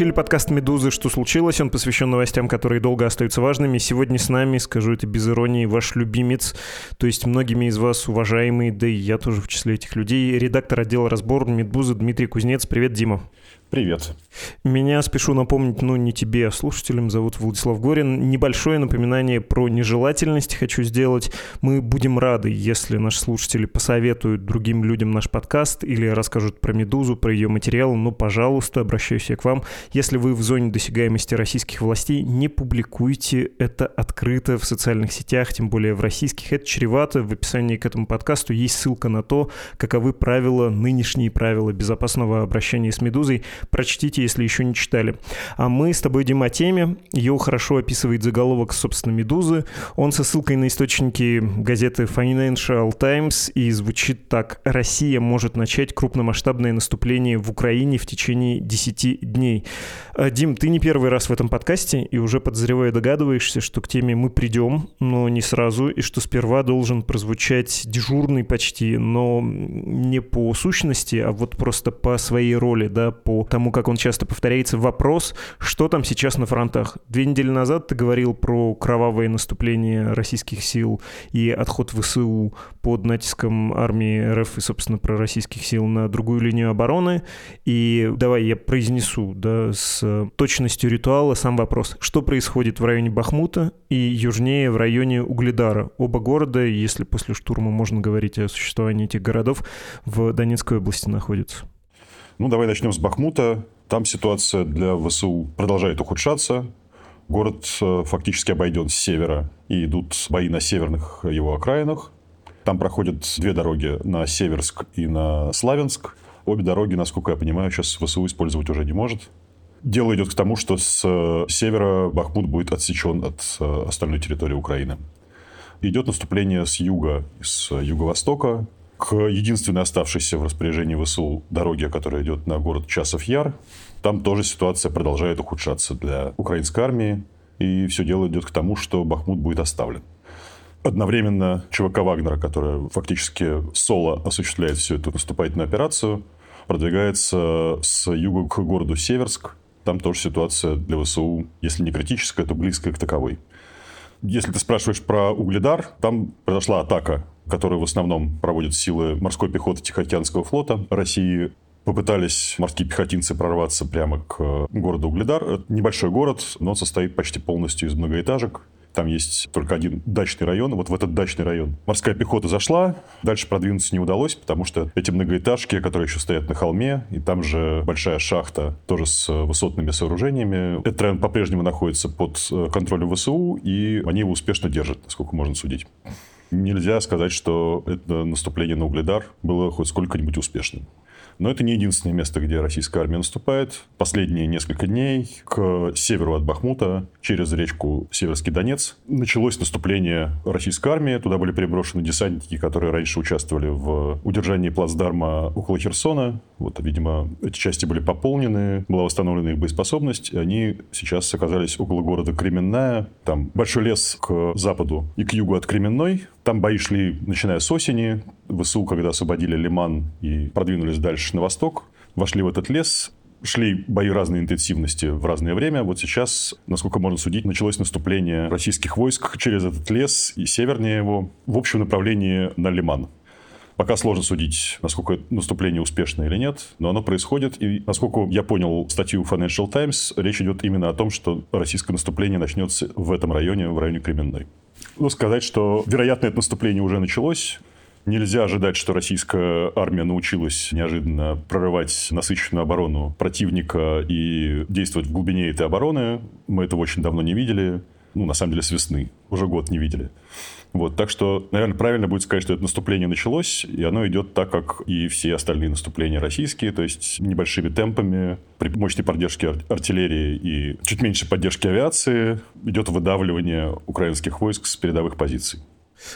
включили подкаст «Медузы. Что случилось?». Он посвящен новостям, которые долго остаются важными. Сегодня с нами, скажу это без иронии, ваш любимец, то есть многими из вас уважаемый, да и я тоже в числе этих людей, редактор отдела «Разбор» «Медузы» Дмитрий Кузнец. Привет, Дима. Привет. Меня, спешу напомнить, ну не тебе, а слушателям, зовут Владислав Горин. Небольшое напоминание про нежелательность хочу сделать. Мы будем рады, если наши слушатели посоветуют другим людям наш подкаст или расскажут про «Медузу», про ее материалы. Ну, пожалуйста, обращаюсь я к вам. Если вы в зоне досягаемости российских властей, не публикуйте это открыто в социальных сетях, тем более в российских. Это чревато. В описании к этому подкасту есть ссылка на то, каковы правила, нынешние правила безопасного обращения с «Медузой». Прочтите, если еще не читали. А мы с тобой, Дима, о теме. Ее хорошо описывает заголовок, собственно, «Медузы». Он со ссылкой на источники газеты Financial Times и звучит так. «Россия может начать крупномасштабное наступление в Украине в течение 10 дней». А, Дим, ты не первый раз в этом подкасте, и уже подозреваю, догадываешься, что к теме мы придем, но не сразу, и что сперва должен прозвучать дежурный почти, но не по сущности, а вот просто по своей роли, да, по тому, как он часто повторяется, вопрос, что там сейчас на фронтах. Две недели назад ты говорил про кровавое наступление российских сил и отход ВСУ под натиском армии РФ и, собственно, про российских сил на другую линию обороны. И давай я произнесу, да, с точностью ритуала сам вопрос. Что происходит в районе Бахмута и южнее в районе Угледара? Оба города, если после штурма можно говорить о существовании этих городов, в Донецкой области находятся. Ну, давай начнем с Бахмута. Там ситуация для ВСУ продолжает ухудшаться. Город э, фактически обойден с севера, и идут бои на северных его окраинах. Там проходят две дороги на Северск и на Славянск. Обе дороги, насколько я понимаю, сейчас ВСУ использовать уже не может. Дело идет к тому, что с э, севера Бахмут будет отсечен от э, остальной территории Украины. Идет наступление с юга, с юго-востока к единственной оставшейся в распоряжении ВСУ дороге, которая идет на город Часов Яр. Там тоже ситуация продолжает ухудшаться для украинской армии. И все дело идет к тому, что Бахмут будет оставлен. Одновременно ЧВК Вагнера, которая фактически соло осуществляет всю эту наступательную операцию, продвигается с юга к городу Северск. Там тоже ситуация для ВСУ, если не критическая, то близкая к таковой. Если ты спрашиваешь про Угледар, там произошла атака которую в основном проводят силы морской пехоты Тихоокеанского флота России, попытались морские пехотинцы прорваться прямо к городу Угледар. Это небольшой город, но он состоит почти полностью из многоэтажек. Там есть только один дачный район. Вот в этот дачный район морская пехота зашла. Дальше продвинуться не удалось, потому что эти многоэтажки, которые еще стоят на холме, и там же большая шахта, тоже с высотными сооружениями. Этот район по-прежнему находится под контролем ВСУ, и они его успешно держат, насколько можно судить. Нельзя сказать, что это наступление на Угледар было хоть сколько-нибудь успешным. Но это не единственное место, где российская армия наступает. Последние несколько дней к северу от Бахмута, через речку Северский Донец, началось наступление российской армии. Туда были переброшены десантники, которые раньше участвовали в удержании плацдарма около Херсона. Вот, видимо, эти части были пополнены, была восстановлена их боеспособность, и они сейчас оказались около города Кременная. Там большой лес к западу и к югу от Кременной. Там бои шли, начиная с осени. ВСУ, когда освободили Лиман и продвинулись дальше на восток, вошли в этот лес, шли бои разной интенсивности в разное время. Вот сейчас, насколько можно судить, началось наступление российских войск через этот лес и севернее его в общем направлении на Лиман. Пока сложно судить, насколько наступление успешно или нет, но оно происходит. И, насколько я понял статью Financial Times, речь идет именно о том, что российское наступление начнется в этом районе, в районе Кременной. Ну, сказать, что, вероятно, это наступление уже началось. Нельзя ожидать, что российская армия научилась неожиданно прорывать насыщенную оборону противника и действовать в глубине этой обороны. Мы этого очень давно не видели. Ну, на самом деле, с весны. Уже год не видели. Вот, так что, наверное, правильно будет сказать, что это наступление началось, и оно идет так, как и все остальные наступления российские, то есть небольшими темпами, при мощной поддержке ар- артиллерии и чуть меньше поддержки авиации идет выдавливание украинских войск с передовых позиций.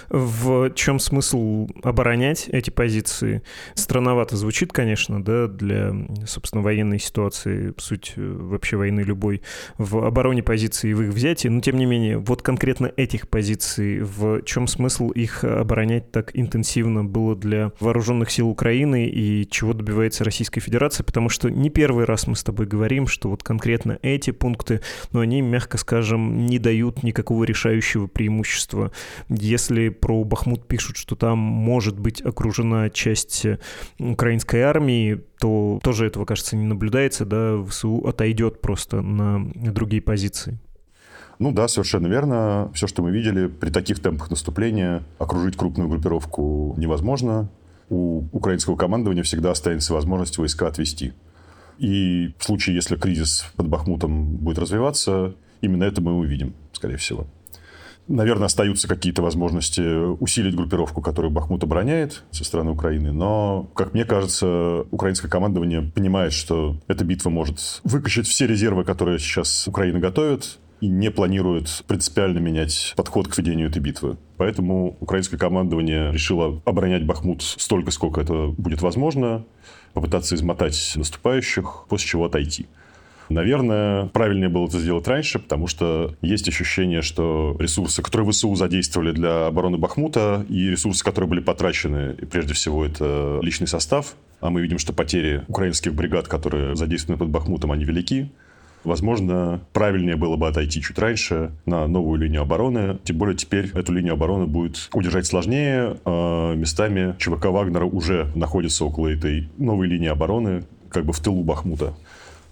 В чем смысл оборонять эти позиции? Странновато звучит, конечно, да, для, собственно, военной ситуации, суть э, вообще войны любой, в обороне позиций и в их взятии, но тем не менее, вот конкретно этих позиций, в чем смысл их оборонять так интенсивно было для вооруженных сил Украины и чего добивается Российская Федерация, потому что не первый раз мы с тобой говорим, что вот конкретно эти пункты, но они, мягко скажем, не дают никакого решающего преимущества. Если если про Бахмут пишут, что там может быть окружена часть э, украинской армии, то тоже этого, кажется, не наблюдается, да, ВСУ отойдет просто на другие позиции. Ну да, совершенно верно. Все, что мы видели, при таких темпах наступления окружить крупную группировку невозможно. У украинского командования всегда останется возможность войска отвести. И в случае, если кризис под Бахмутом будет развиваться, именно это мы увидим, скорее всего. Наверное, остаются какие-то возможности усилить группировку, которую Бахмут обороняет со стороны Украины. Но, как мне кажется, украинское командование понимает, что эта битва может выкачать все резервы, которые сейчас Украина готовит, и не планирует принципиально менять подход к ведению этой битвы. Поэтому украинское командование решило оборонять Бахмут столько, сколько это будет возможно, попытаться измотать наступающих, после чего отойти. Наверное, правильнее было это сделать раньше, потому что есть ощущение, что ресурсы, которые ВСУ задействовали для обороны Бахмута, и ресурсы, которые были потрачены, и прежде всего это личный состав, а мы видим, что потери украинских бригад, которые задействованы под Бахмутом, они велики. Возможно, правильнее было бы отойти чуть раньше на новую линию обороны. Тем более теперь эту линию обороны будет удержать сложнее. А местами ЧВК Вагнера уже находится около этой новой линии обороны, как бы в тылу Бахмута.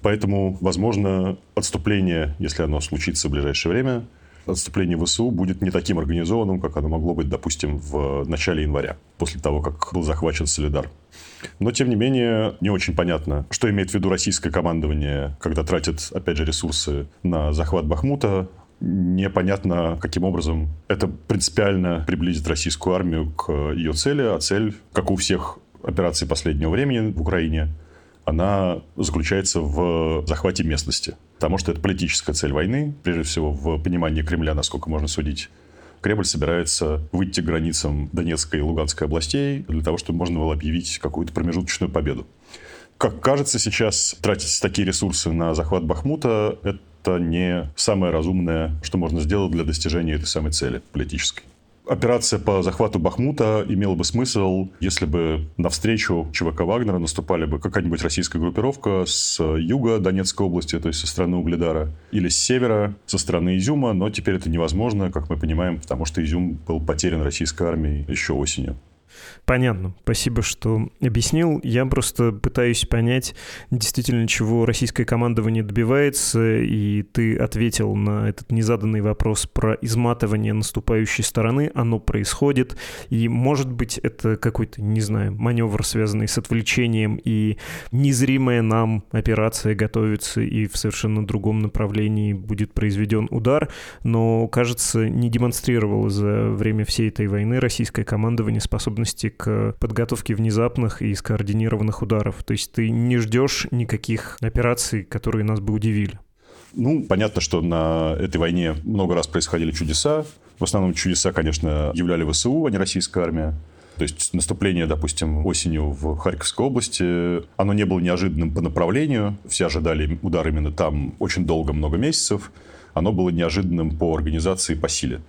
Поэтому, возможно, отступление, если оно случится в ближайшее время, отступление ВСУ будет не таким организованным, как оно могло быть, допустим, в начале января, после того, как был захвачен Солидар. Но, тем не менее, не очень понятно, что имеет в виду российское командование, когда тратит, опять же, ресурсы на захват Бахмута. Непонятно, каким образом это принципиально приблизит российскую армию к ее цели, а цель, как у всех операций последнего времени в Украине, она заключается в захвате местности. Потому что это политическая цель войны, прежде всего в понимании Кремля, насколько можно судить. Кремль собирается выйти к границам Донецкой и Луганской областей для того, чтобы можно было объявить какую-то промежуточную победу. Как кажется сейчас, тратить такие ресурсы на захват Бахмута – это не самое разумное, что можно сделать для достижения этой самой цели политической. Операция по захвату Бахмута имела бы смысл, если бы навстречу ЧВК Вагнера наступали бы какая-нибудь российская группировка с юга Донецкой области, то есть со стороны Угледара, или с севера, со стороны Изюма, но теперь это невозможно, как мы понимаем, потому что Изюм был потерян российской армией еще осенью. Понятно. Спасибо, что объяснил. Я просто пытаюсь понять, действительно, чего российское командование добивается, и ты ответил на этот незаданный вопрос про изматывание наступающей стороны. Оно происходит, и, может быть, это какой-то, не знаю, маневр, связанный с отвлечением, и незримая нам операция готовится, и в совершенно другом направлении будет произведен удар, но, кажется, не демонстрировало за время всей этой войны российское командование способность способности к подготовке внезапных и скоординированных ударов. То есть ты не ждешь никаких операций, которые нас бы удивили. Ну, понятно, что на этой войне много раз происходили чудеса. В основном чудеса, конечно, являли ВСУ, а не российская армия. То есть наступление, допустим, осенью в Харьковской области, оно не было неожиданным по направлению. Все ожидали удар именно там очень долго, много месяцев. Оно было неожиданным по организации, по силе.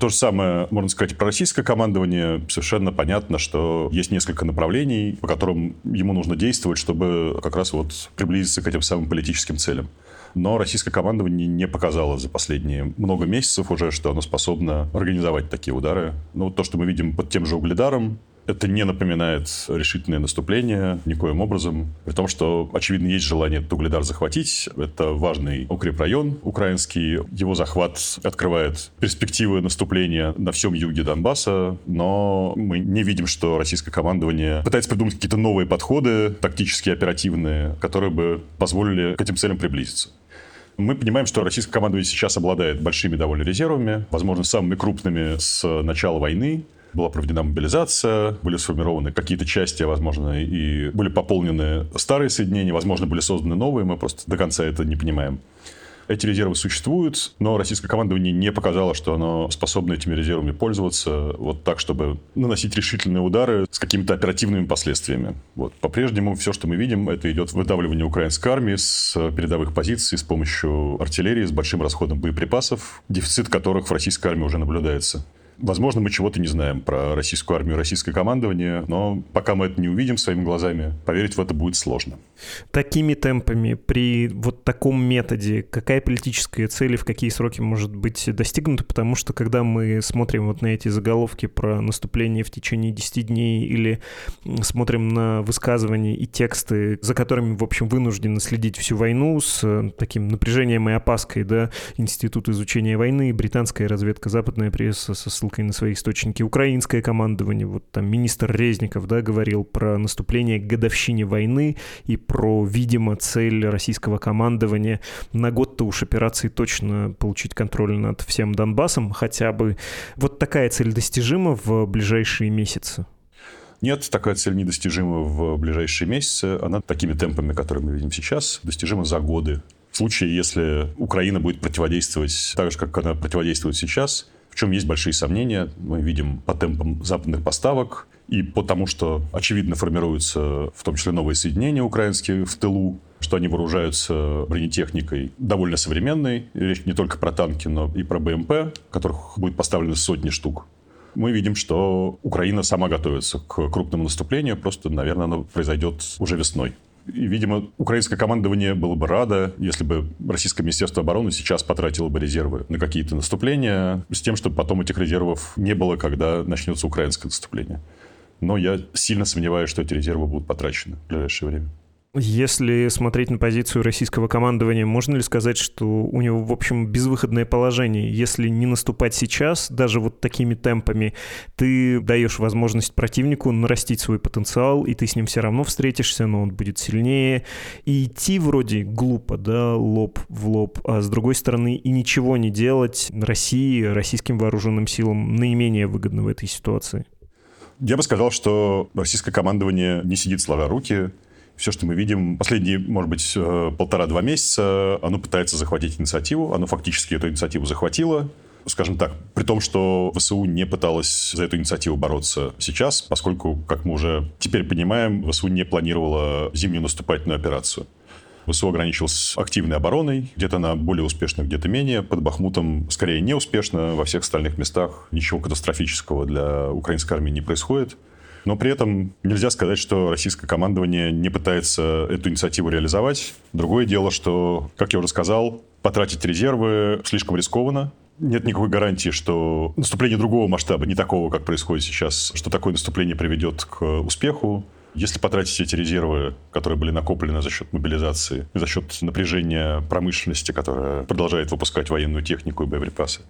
То же самое, можно сказать, про российское командование. Совершенно понятно, что есть несколько направлений, по которым ему нужно действовать, чтобы как раз вот приблизиться к этим самым политическим целям. Но российское командование не показало за последние много месяцев уже, что оно способно организовать такие удары. Ну, вот то, что мы видим под тем же Угледаром, это не напоминает решительное наступление никоим образом. При том, что, очевидно, есть желание этот Угледар захватить. Это важный укрепрайон украинский. Его захват открывает перспективы наступления на всем юге Донбасса. Но мы не видим, что российское командование пытается придумать какие-то новые подходы, тактические, оперативные, которые бы позволили к этим целям приблизиться. Мы понимаем, что российское командование сейчас обладает большими довольно резервами, возможно, самыми крупными с начала войны была проведена мобилизация, были сформированы какие-то части, возможно, и были пополнены старые соединения, возможно, были созданы новые, мы просто до конца это не понимаем. Эти резервы существуют, но российское командование не показало, что оно способно этими резервами пользоваться вот так, чтобы наносить решительные удары с какими-то оперативными последствиями. Вот. По-прежнему все, что мы видим, это идет выдавливание украинской армии с передовых позиций с помощью артиллерии, с большим расходом боеприпасов, дефицит которых в российской армии уже наблюдается. Возможно, мы чего-то не знаем про российскую армию, российское командование, но пока мы это не увидим своими глазами, поверить в это будет сложно. Такими темпами, при вот таком методе, какая политическая цель и в какие сроки может быть достигнута? Потому что, когда мы смотрим вот на эти заголовки про наступление в течение 10 дней или смотрим на высказывания и тексты, за которыми, в общем, вынуждены следить всю войну с э, таким напряжением и опаской, да, Институт изучения войны, британская разведка, западная пресса со ссылкой на свои источники, украинское командование, вот там министр Резников, да, говорил про наступление к годовщине войны и про, видимо, цель российского командования на год-то уж операции точно получить контроль над всем Донбассом, хотя бы вот такая цель достижима в ближайшие месяцы? Нет, такая цель недостижима в ближайшие месяцы. Она такими темпами, которые мы видим сейчас, достижима за годы. В случае, если Украина будет противодействовать так же, как она противодействует сейчас, чем есть большие сомнения. Мы видим по темпам западных поставок и по тому, что очевидно формируются в том числе новые соединения украинские в тылу, что они вооружаются бронетехникой довольно современной. Речь не только про танки, но и про БМП, которых будет поставлено сотни штук. Мы видим, что Украина сама готовится к крупному наступлению, просто, наверное, оно произойдет уже весной. И, видимо, украинское командование было бы радо, если бы Российское Министерство обороны сейчас потратило бы резервы на какие-то наступления, с тем, чтобы потом этих резервов не было, когда начнется украинское наступление. Но я сильно сомневаюсь, что эти резервы будут потрачены в ближайшее время. Если смотреть на позицию российского командования, можно ли сказать, что у него, в общем, безвыходное положение? Если не наступать сейчас, даже вот такими темпами, ты даешь возможность противнику нарастить свой потенциал, и ты с ним все равно встретишься, но он будет сильнее. И идти вроде глупо, да, лоб в лоб, а с другой стороны и ничего не делать России, российским вооруженным силам наименее выгодно в этой ситуации. Я бы сказал, что российское командование не сидит сложа руки, все, что мы видим последние, может быть, э, полтора-два месяца, оно пытается захватить инициативу. Оно фактически эту инициативу захватило. Скажем так, при том, что ВСУ не пыталась за эту инициативу бороться сейчас, поскольку, как мы уже теперь понимаем, ВСУ не планировала зимнюю наступательную операцию. ВСУ ограничилась активной обороной, где-то она более успешна, где-то менее. Под Бахмутом скорее неуспешно, во всех остальных местах ничего катастрофического для украинской армии не происходит. Но при этом нельзя сказать, что российское командование не пытается эту инициативу реализовать. Другое дело, что, как я уже сказал, потратить резервы слишком рискованно. Нет никакой гарантии, что наступление другого масштаба, не такого, как происходит сейчас, что такое наступление приведет к успеху. Если потратить эти резервы, которые были накоплены за счет мобилизации, за счет напряжения промышленности, которая продолжает выпускать военную технику и боеприпасы,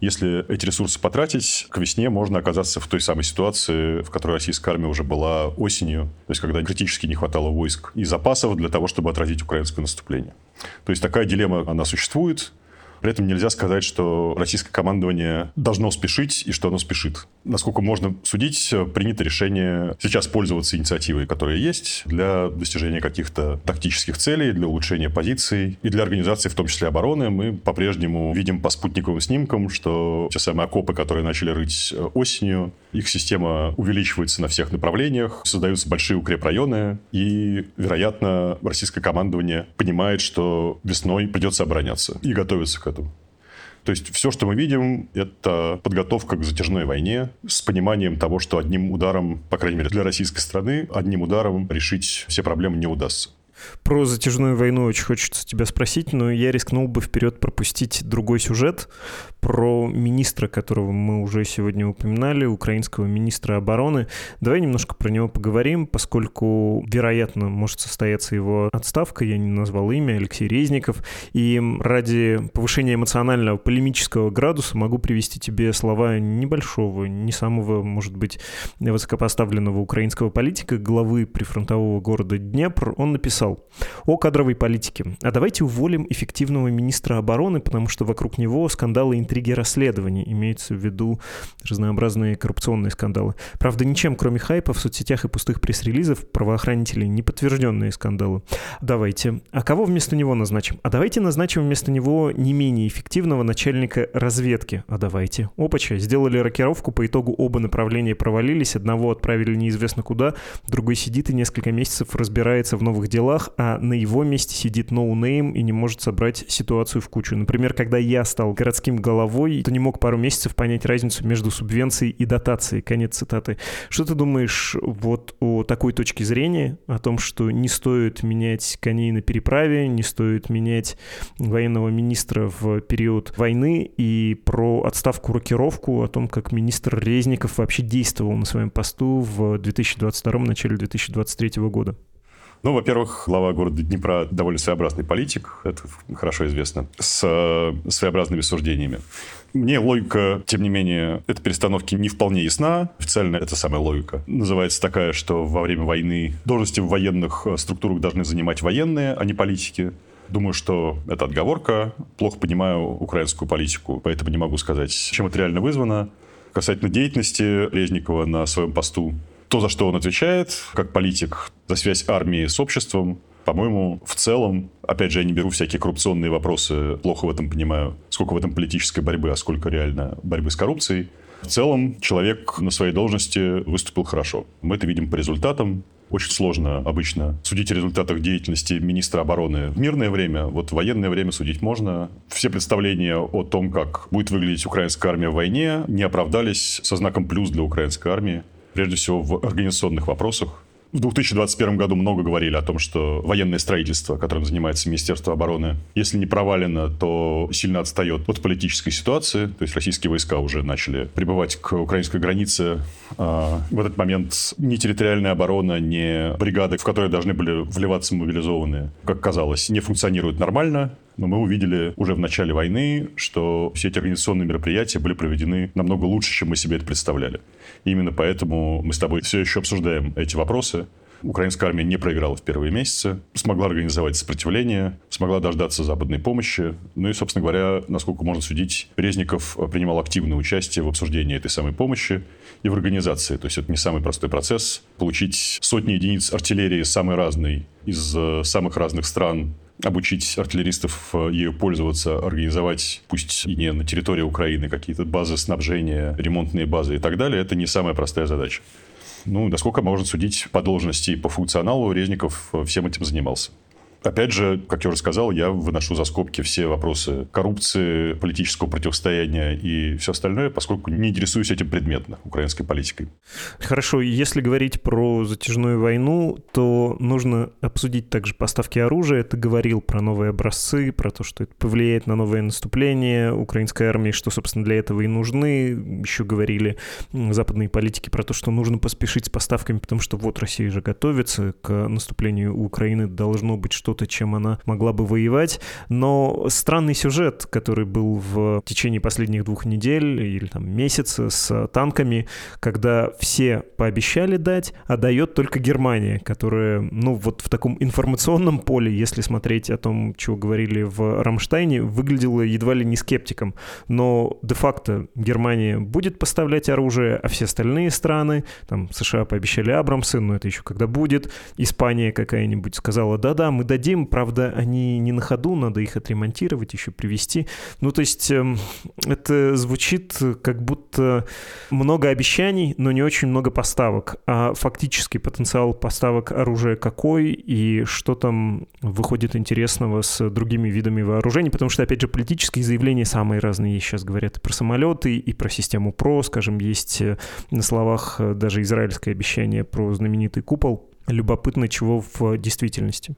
если эти ресурсы потратить, к весне можно оказаться в той самой ситуации, в которой российская армия уже была осенью, то есть когда критически не хватало войск и запасов для того, чтобы отразить украинское наступление. То есть такая дилемма, она существует. При этом нельзя сказать, что российское командование должно спешить и что оно спешит. Насколько можно судить, принято решение сейчас пользоваться инициативой, которая есть, для достижения каких-то тактических целей, для улучшения позиций и для организации, в том числе обороны. Мы по-прежнему видим по спутниковым снимкам, что те самые окопы, которые начали рыть э, осенью, их система увеличивается на всех направлениях, создаются большие укрепрайоны, и, вероятно, российское командование понимает, что весной придется обороняться и готовится к этому. То есть все, что мы видим, это подготовка к затяжной войне с пониманием того, что одним ударом, по крайней мере для российской страны, одним ударом решить все проблемы не удастся. Про затяжную войну очень хочется тебя спросить, но я рискнул бы вперед пропустить другой сюжет про министра, которого мы уже сегодня упоминали, украинского министра обороны. Давай немножко про него поговорим, поскольку, вероятно, может состояться его отставка, я не назвал имя, Алексей Резников, и ради повышения эмоционального полемического градуса могу привести тебе слова небольшого, не самого, может быть, высокопоставленного украинского политика, главы прифронтового города Днепр. Он написал написал о кадровой политике. А давайте уволим эффективного министра обороны, потому что вокруг него скандалы, интриги, расследования. Имеются в виду разнообразные коррупционные скандалы. Правда, ничем, кроме хайпа в соцсетях и пустых пресс-релизов, правоохранителей не подтвержденные скандалы. Давайте. А кого вместо него назначим? А давайте назначим вместо него не менее эффективного начальника разведки. А давайте. Опача. Сделали рокировку, по итогу оба направления провалились, одного отправили неизвестно куда, другой сидит и несколько месяцев разбирается в новых делах, а на его месте сидит no name и не может собрать ситуацию в кучу. Например, когда я стал городским головой, то не мог пару месяцев понять разницу между субвенцией и дотацией. Конец цитаты. Что ты думаешь вот о такой точке зрения, о том, что не стоит менять коней на переправе, не стоит менять военного министра в период войны и про отставку рокировку, о том, как министр Резников вообще действовал на своем посту в 2022 начале 2023 года? Ну, во-первых, глава города Днепра довольно своеобразный политик, это хорошо известно, с э, своеобразными суждениями. Мне логика, тем не менее, этой перестановки не вполне ясна. Официально это самая логика. Называется такая, что во время войны должности в военных э, структурах должны занимать военные, а не политики. Думаю, что это отговорка. Плохо понимаю украинскую политику, поэтому не могу сказать, чем это реально вызвано. Касательно деятельности Резникова на своем посту, то, за что он отвечает, как политик, за связь армии с обществом, по-моему, в целом, опять же, я не беру всякие коррупционные вопросы, плохо в этом понимаю, сколько в этом политической борьбы, а сколько реально борьбы с коррупцией. В целом, человек на своей должности выступил хорошо. Мы это видим по результатам. Очень сложно обычно судить о результатах деятельности министра обороны в мирное время. Вот в военное время судить можно. Все представления о том, как будет выглядеть украинская армия в войне, не оправдались со знаком плюс для украинской армии прежде всего в организационных вопросах. В 2021 году много говорили о том, что военное строительство, которым занимается Министерство обороны, если не провалено, то сильно отстает от политической ситуации. То есть российские войска уже начали прибывать к украинской границе. А в этот момент ни территориальная оборона, ни бригады, в которые должны были вливаться мобилизованные, как казалось, не функционируют нормально. Но мы увидели уже в начале войны, что все эти организационные мероприятия были проведены намного лучше, чем мы себе это представляли. И именно поэтому мы с тобой все еще обсуждаем эти вопросы. Украинская армия не проиграла в первые месяцы, смогла организовать сопротивление, смогла дождаться западной помощи. Ну и, собственно говоря, насколько можно судить, Резников принимал активное участие в обсуждении этой самой помощи и в организации. То есть это не самый простой процесс. Получить сотни единиц артиллерии самой разной из э, самых разных стран обучить артиллеристов э, ею пользоваться, организовать, пусть и не на территории Украины, какие-то базы снабжения, ремонтные базы и так далее, это не самая простая задача. Ну, насколько можно судить по должности и по функционалу, Резников э, всем этим занимался. Опять же, как я уже сказал, я выношу за скобки все вопросы коррупции, политического противостояния и все остальное, поскольку не интересуюсь этим предметно, украинской политикой. Хорошо, если говорить про затяжную войну, то нужно обсудить также поставки оружия. Ты говорил про новые образцы, про то, что это повлияет на новое наступление украинской армии, что, собственно, для этого и нужны. Еще говорили западные политики про то, что нужно поспешить с поставками, потому что вот Россия же готовится к наступлению Украины, должно быть что что-то, чем она могла бы воевать. Но странный сюжет, который был в течение последних двух недель или там месяца с танками, когда все пообещали дать, а дает только Германия, которая, ну вот в таком информационном поле, если смотреть о том, чего говорили в Рамштайне, выглядела едва ли не скептиком. Но де-факто Германия будет поставлять оружие, а все остальные страны, там США пообещали Абрамсы, но это еще когда будет, Испания какая-нибудь сказала, да-да, мы дадим дадим. Правда, они не на ходу, надо их отремонтировать, еще привезти. Ну, то есть эм, это звучит как будто много обещаний, но не очень много поставок. А фактически потенциал поставок оружия какой и что там выходит интересного с другими видами вооружений, потому что, опять же, политические заявления самые разные. Сейчас говорят и про самолеты, и про систему ПРО, скажем, есть э, на словах э, даже израильское обещание про знаменитый купол. Любопытно, чего в действительности.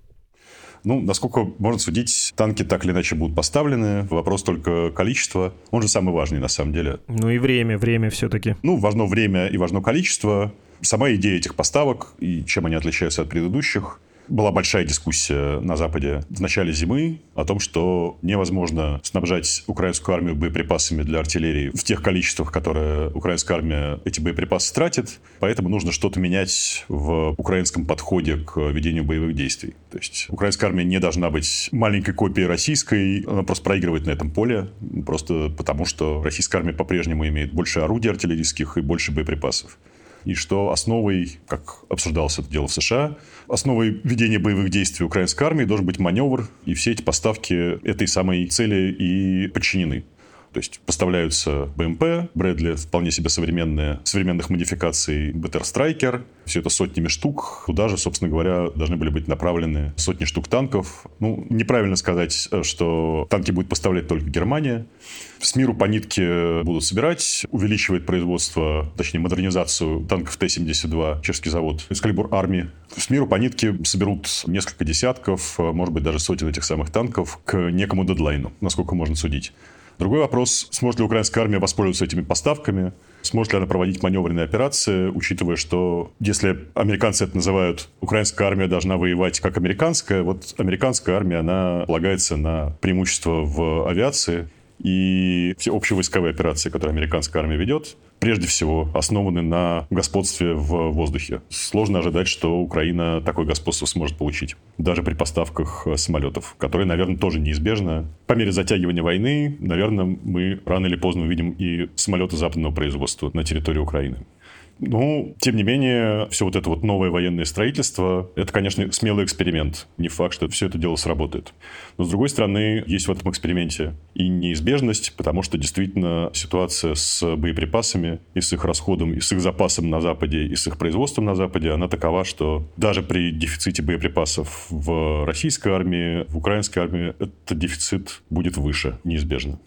Ну, насколько можно судить, танки так или иначе будут поставлены. Вопрос только количества. Он же самый важный на самом деле. Ну и время, время все-таки. Ну, важно время и важно количество. Сама идея этих поставок и чем они отличаются от предыдущих – Была большая дискуссия на Западе в начале зимы о том, что невозможно снабжать украинскую армию боеприпасами для артиллерии в тех количествах, которые украинская армия эти боеприпасы тратит. Поэтому нужно что-то менять в украинском подходе к ведению боевых действий. То есть украинская армия не должна быть маленькой копией российской, она просто проигрывает на этом поле, просто потому что российская армия по-прежнему имеет больше орудий артиллерийских и больше боеприпасов и что основой, как обсуждалось это дело в США, основой ведения боевых действий украинской армии должен быть маневр, и все эти поставки этой самой цели и подчинены. То есть поставляются БМП, Брэдли, вполне себе современные, современных модификаций БТР Страйкер. Все это сотнями штук. Туда же, собственно говоря, должны были быть направлены сотни штук танков. Ну, неправильно сказать, что танки будет поставлять только Германия. С миру по нитке будут собирать, увеличивает производство, точнее, модернизацию танков Т-72, чешский завод, Эскалибур Арми. С миру по нитке соберут несколько десятков, может быть, даже сотен этих самых танков к некому дедлайну, насколько можно судить. Другой вопрос, сможет ли украинская армия воспользоваться этими поставками, сможет ли она проводить маневренные операции, учитывая, что если американцы это называют, украинская армия должна воевать как американская, вот американская армия, она полагается на преимущество в авиации, и все общевойсковые операции, которые американская армия ведет, прежде всего основаны на господстве в воздухе. Сложно ожидать, что Украина такое господство сможет получить, даже при поставках э, самолетов, которые, наверное, тоже неизбежно. По мере затягивания войны, наверное, мы рано или поздно увидим и самолеты западного производства на территории Украины. Ну, тем не менее, все вот это вот новое военное строительство, это, конечно, смелый эксперимент. Не факт, что все это дело сработает. Но, с другой стороны, есть в этом эксперименте и неизбежность, потому что действительно ситуация с боеприпасами и с их расходом, и с их запасом на Западе, и с их производством на Западе, она такова, что даже при дефиците боеприпасов в российской армии, в украинской армии, этот дефицит будет выше, неизбежно.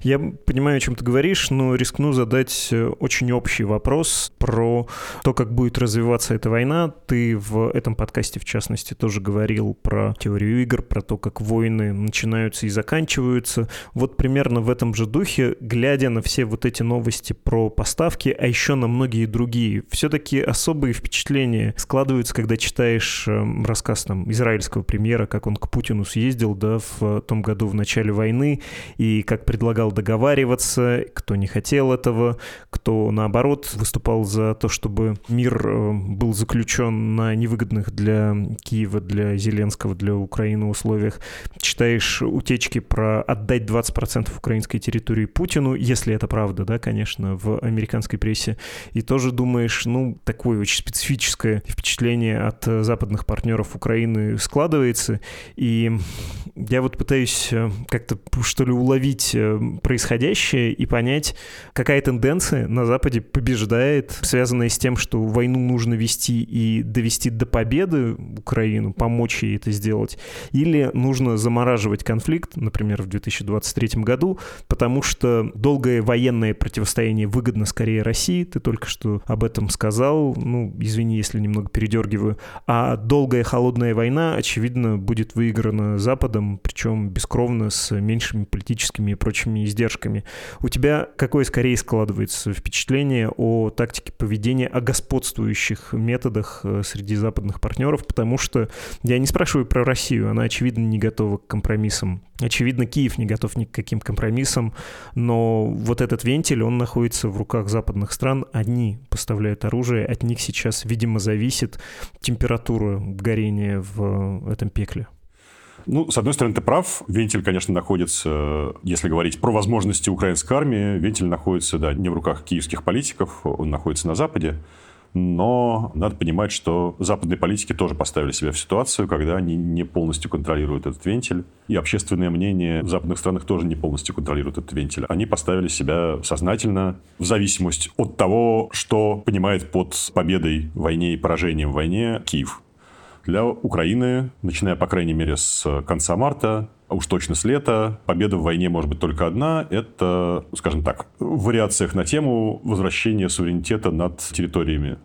Я понимаю, о чем ты говоришь, но рискну задать э, очень общий вопрос про то, как будет развиваться эта война. Ты в этом подкасте, в частности, тоже говорил про теорию игр, про то, как войны начинаются и заканчиваются. Вот примерно в этом же духе, глядя на все вот эти новости про поставки, а еще на многие другие, все-таки особые впечатления складываются, когда читаешь эм, рассказ там израильского премьера, как он к Путину съездил, да, в том году в начале войны, и как предлагал предлагал договариваться, кто не хотел этого, кто, наоборот, выступал за то, чтобы мир э, был заключен на невыгодных для Киева, для Зеленского, для Украины условиях. Читаешь утечки про отдать 20% украинской территории Путину, если это правда, да, конечно, в американской прессе, и тоже думаешь, ну, такое очень специфическое впечатление от западных партнеров Украины складывается, и я вот пытаюсь э, как-то, что ли, уловить э, происходящее и понять, какая тенденция на Западе побеждает, связанная с тем, что войну нужно вести и довести до победы Украину, помочь ей это сделать, или нужно замораживать конфликт, например, в 2023 году, потому что долгое военное противостояние выгодно скорее России, ты только что об этом сказал, ну, извини, если немного передергиваю, а долгая холодная война, очевидно, будет выиграна Западом, причем бескровно, с меньшими политическими и прочими прочими издержками. У тебя какое скорее складывается впечатление о тактике поведения, о господствующих методах э, среди западных партнеров? Потому что я не спрашиваю про Россию, она, очевидно, не готова к компромиссам. Очевидно, Киев не готов ни к каким компромиссам, но вот этот вентиль, он находится в руках западных стран. Они поставляют оружие, от них сейчас, видимо, зависит температура горения в этом пекле. Ну, с одной стороны, ты прав. Вентиль, конечно, находится, если говорить про возможности украинской армии, вентиль находится, да, не в руках киевских политиков, он находится на Западе. Но надо понимать, что западные политики тоже поставили себя в ситуацию, когда они не полностью контролируют этот вентиль. И общественное мнение в западных странах тоже не полностью контролирует этот вентиль. Они поставили себя сознательно в зависимость от того, что понимает под победой в войне и поражением в войне Киев для Украины, начиная, по крайней мере, с конца марта, а уж точно с лета, победа в войне может быть только одна. Это, скажем так, в вариациях на тему возвращения суверенитета над территориями.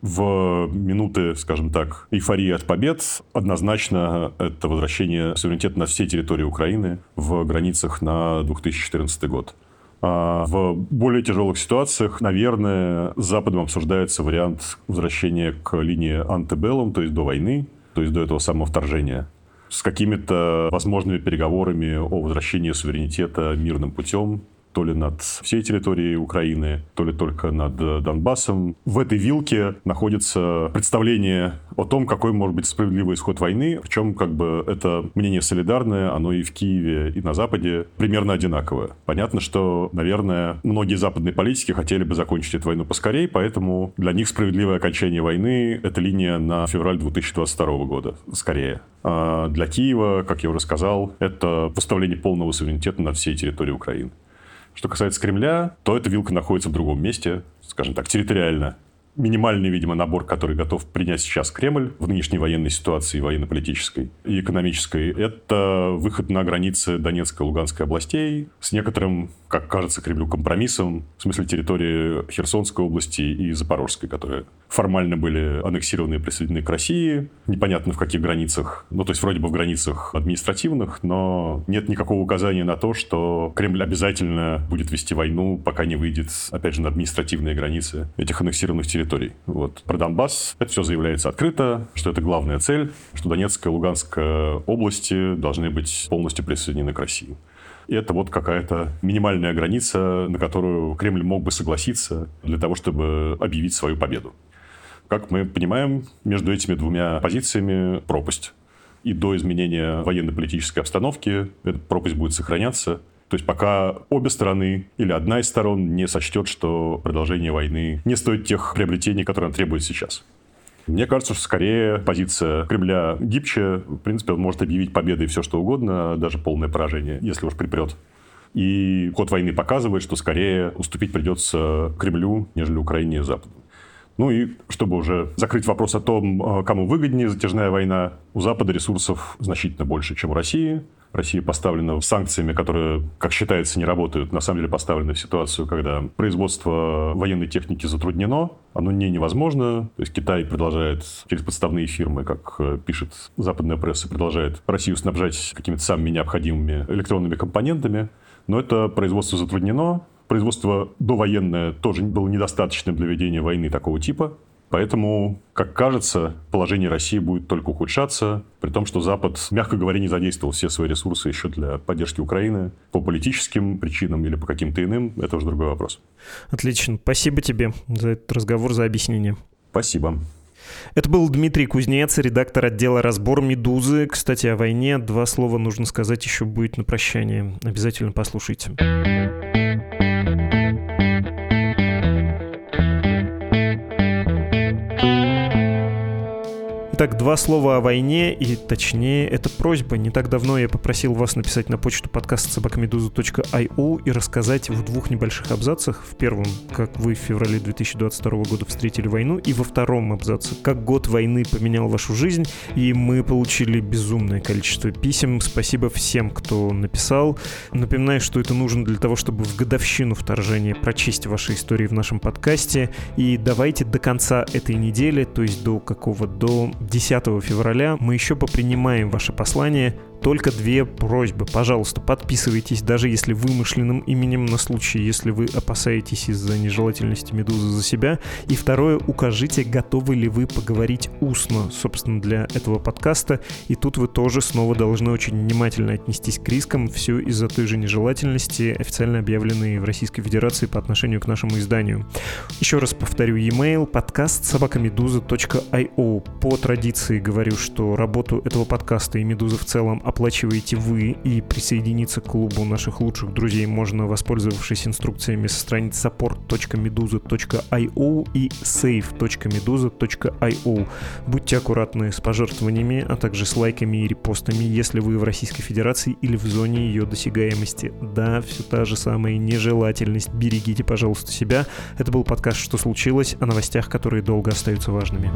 В минуты, скажем так, эйфории от побед однозначно это возвращение суверенитета над всей территорией Украины в границах на 2014 год. А в более тяжелых ситуациях, наверное, Западом обсуждается вариант возвращения к линии антебеллум, то есть до войны. то есть до этого самого вторжения, с какими-то возможными переговорами о возвращении суверенитета мирным путем, то ли над всей территорией Украины, то ли только над э, Донбассом. В этой вилке находится представление о том, какой может быть справедливый исход войны. Причем как бы это мнение солидарное, оно и в Киеве, и на Западе примерно одинаковое. Понятно, что, наверное, многие западные политики хотели бы закончить эту войну поскорее, поэтому для них справедливое окончание войны – это линия на февраль 2022 года, скорее. А для Киева, как я уже сказал, это поставление полного суверенитета над всей территорией Украины. Что касается Кремля, то эта вилка находится в другом месте, скажем так, территориально. Минимальный, видимо, набор, который готов принять сейчас Кремль в нынешней военной ситуации, военно-политической и экономической, это выход на границы Донецкой и Луганской областей с некоторым, как кажется Кремлю, компромиссом, в смысле территории Херсонской области и Запорожской, которые формально были аннексированы и присоединены к России. Непонятно в каких границах. Ну, то есть вроде бы в границах административных, но нет никакого указания на то, что Кремль обязательно будет вести войну, пока не выйдет, опять же, на административные границы этих аннексированных территорий. Вот. Про Донбасс это все заявляется открыто, что это главная цель, что Донецкая и Луганская области должны быть полностью присоединены к России. Это вот какая-то минимальная граница, на которую Кремль мог бы согласиться для того, чтобы объявить свою победу. Как мы понимаем, между этими двумя позициями пропасть. И до изменения военно-политической обстановки эта пропасть будет сохраняться. То есть пока обе стороны или одна из сторон не сочтет, что продолжение войны не стоит тех приобретений, которые она требует сейчас. Мне кажется, что скорее позиция Кремля гибче. В принципе, он может объявить победой все, что угодно, даже полное поражение, если уж припрет. И ход войны показывает, что скорее уступить придется Кремлю, нежели Украине и Западу. Ну и чтобы уже закрыть вопрос о том, кому выгоднее затяжная война, у Запада ресурсов значительно больше, чем у России. Россия поставлена санкциями, которые, как считается, не работают, на самом деле поставлены в ситуацию, когда производство военной техники затруднено, оно не невозможно. То есть Китай продолжает через подставные фирмы, как э, пишет западная пресса, продолжает Россию снабжать какими-то самыми необходимыми электронными компонентами. Но это производство затруднено, Производство довоенное тоже было недостаточным для ведения войны такого типа. Поэтому, как кажется, положение России будет только ухудшаться, при том, что Запад, мягко говоря, не задействовал все свои ресурсы еще для поддержки Украины по политическим причинам или по каким-то иным. Это уже другой вопрос. Отлично. Спасибо тебе за этот разговор, за объяснение. Спасибо. Это был Дмитрий Кузнец, редактор отдела «Разбор Медузы». Кстати, о войне два слова нужно сказать еще будет на прощание. Обязательно послушайте. Итак, два слова о войне, и точнее, это просьба. Не так давно я попросил вас написать на почту подкаст собакамедуза.io и рассказать в двух небольших абзацах. В первом, как вы в феврале 2022 года встретили войну, и во втором абзаце, как год войны поменял вашу жизнь. И мы получили безумное количество писем. Спасибо всем, кто написал. Напоминаю, что это нужно для того, чтобы в годовщину вторжения прочесть ваши истории в нашем подкасте. И давайте до конца этой недели, то есть до какого? До 10 февраля мы еще попринимаем ваше послание только две просьбы. Пожалуйста, подписывайтесь, даже если вымышленным именем на случай, если вы опасаетесь из-за нежелательности медузы за себя. И второе, укажите, готовы ли вы поговорить устно, собственно, для этого подкаста. И тут вы тоже снова должны очень внимательно отнестись к рискам. Все из-за той же нежелательности, официально объявленной в Российской Федерации по отношению к нашему изданию. Еще раз повторю, e-mail подкаст собакамедуза.io. По традиции говорю, что работу этого подкаста и Медузы в целом оплачиваете вы и присоединиться к клубу наших лучших друзей можно, воспользовавшись инструкциями со страниц support.meduza.io и save.meduza.io. Будьте аккуратны с пожертвованиями, а также с лайками и репостами, если вы в Российской Федерации или в зоне ее досягаемости. Да, все та же самая нежелательность. Берегите, пожалуйста, себя. Это был подкаст «Что случилось?» о новостях, которые долго остаются важными.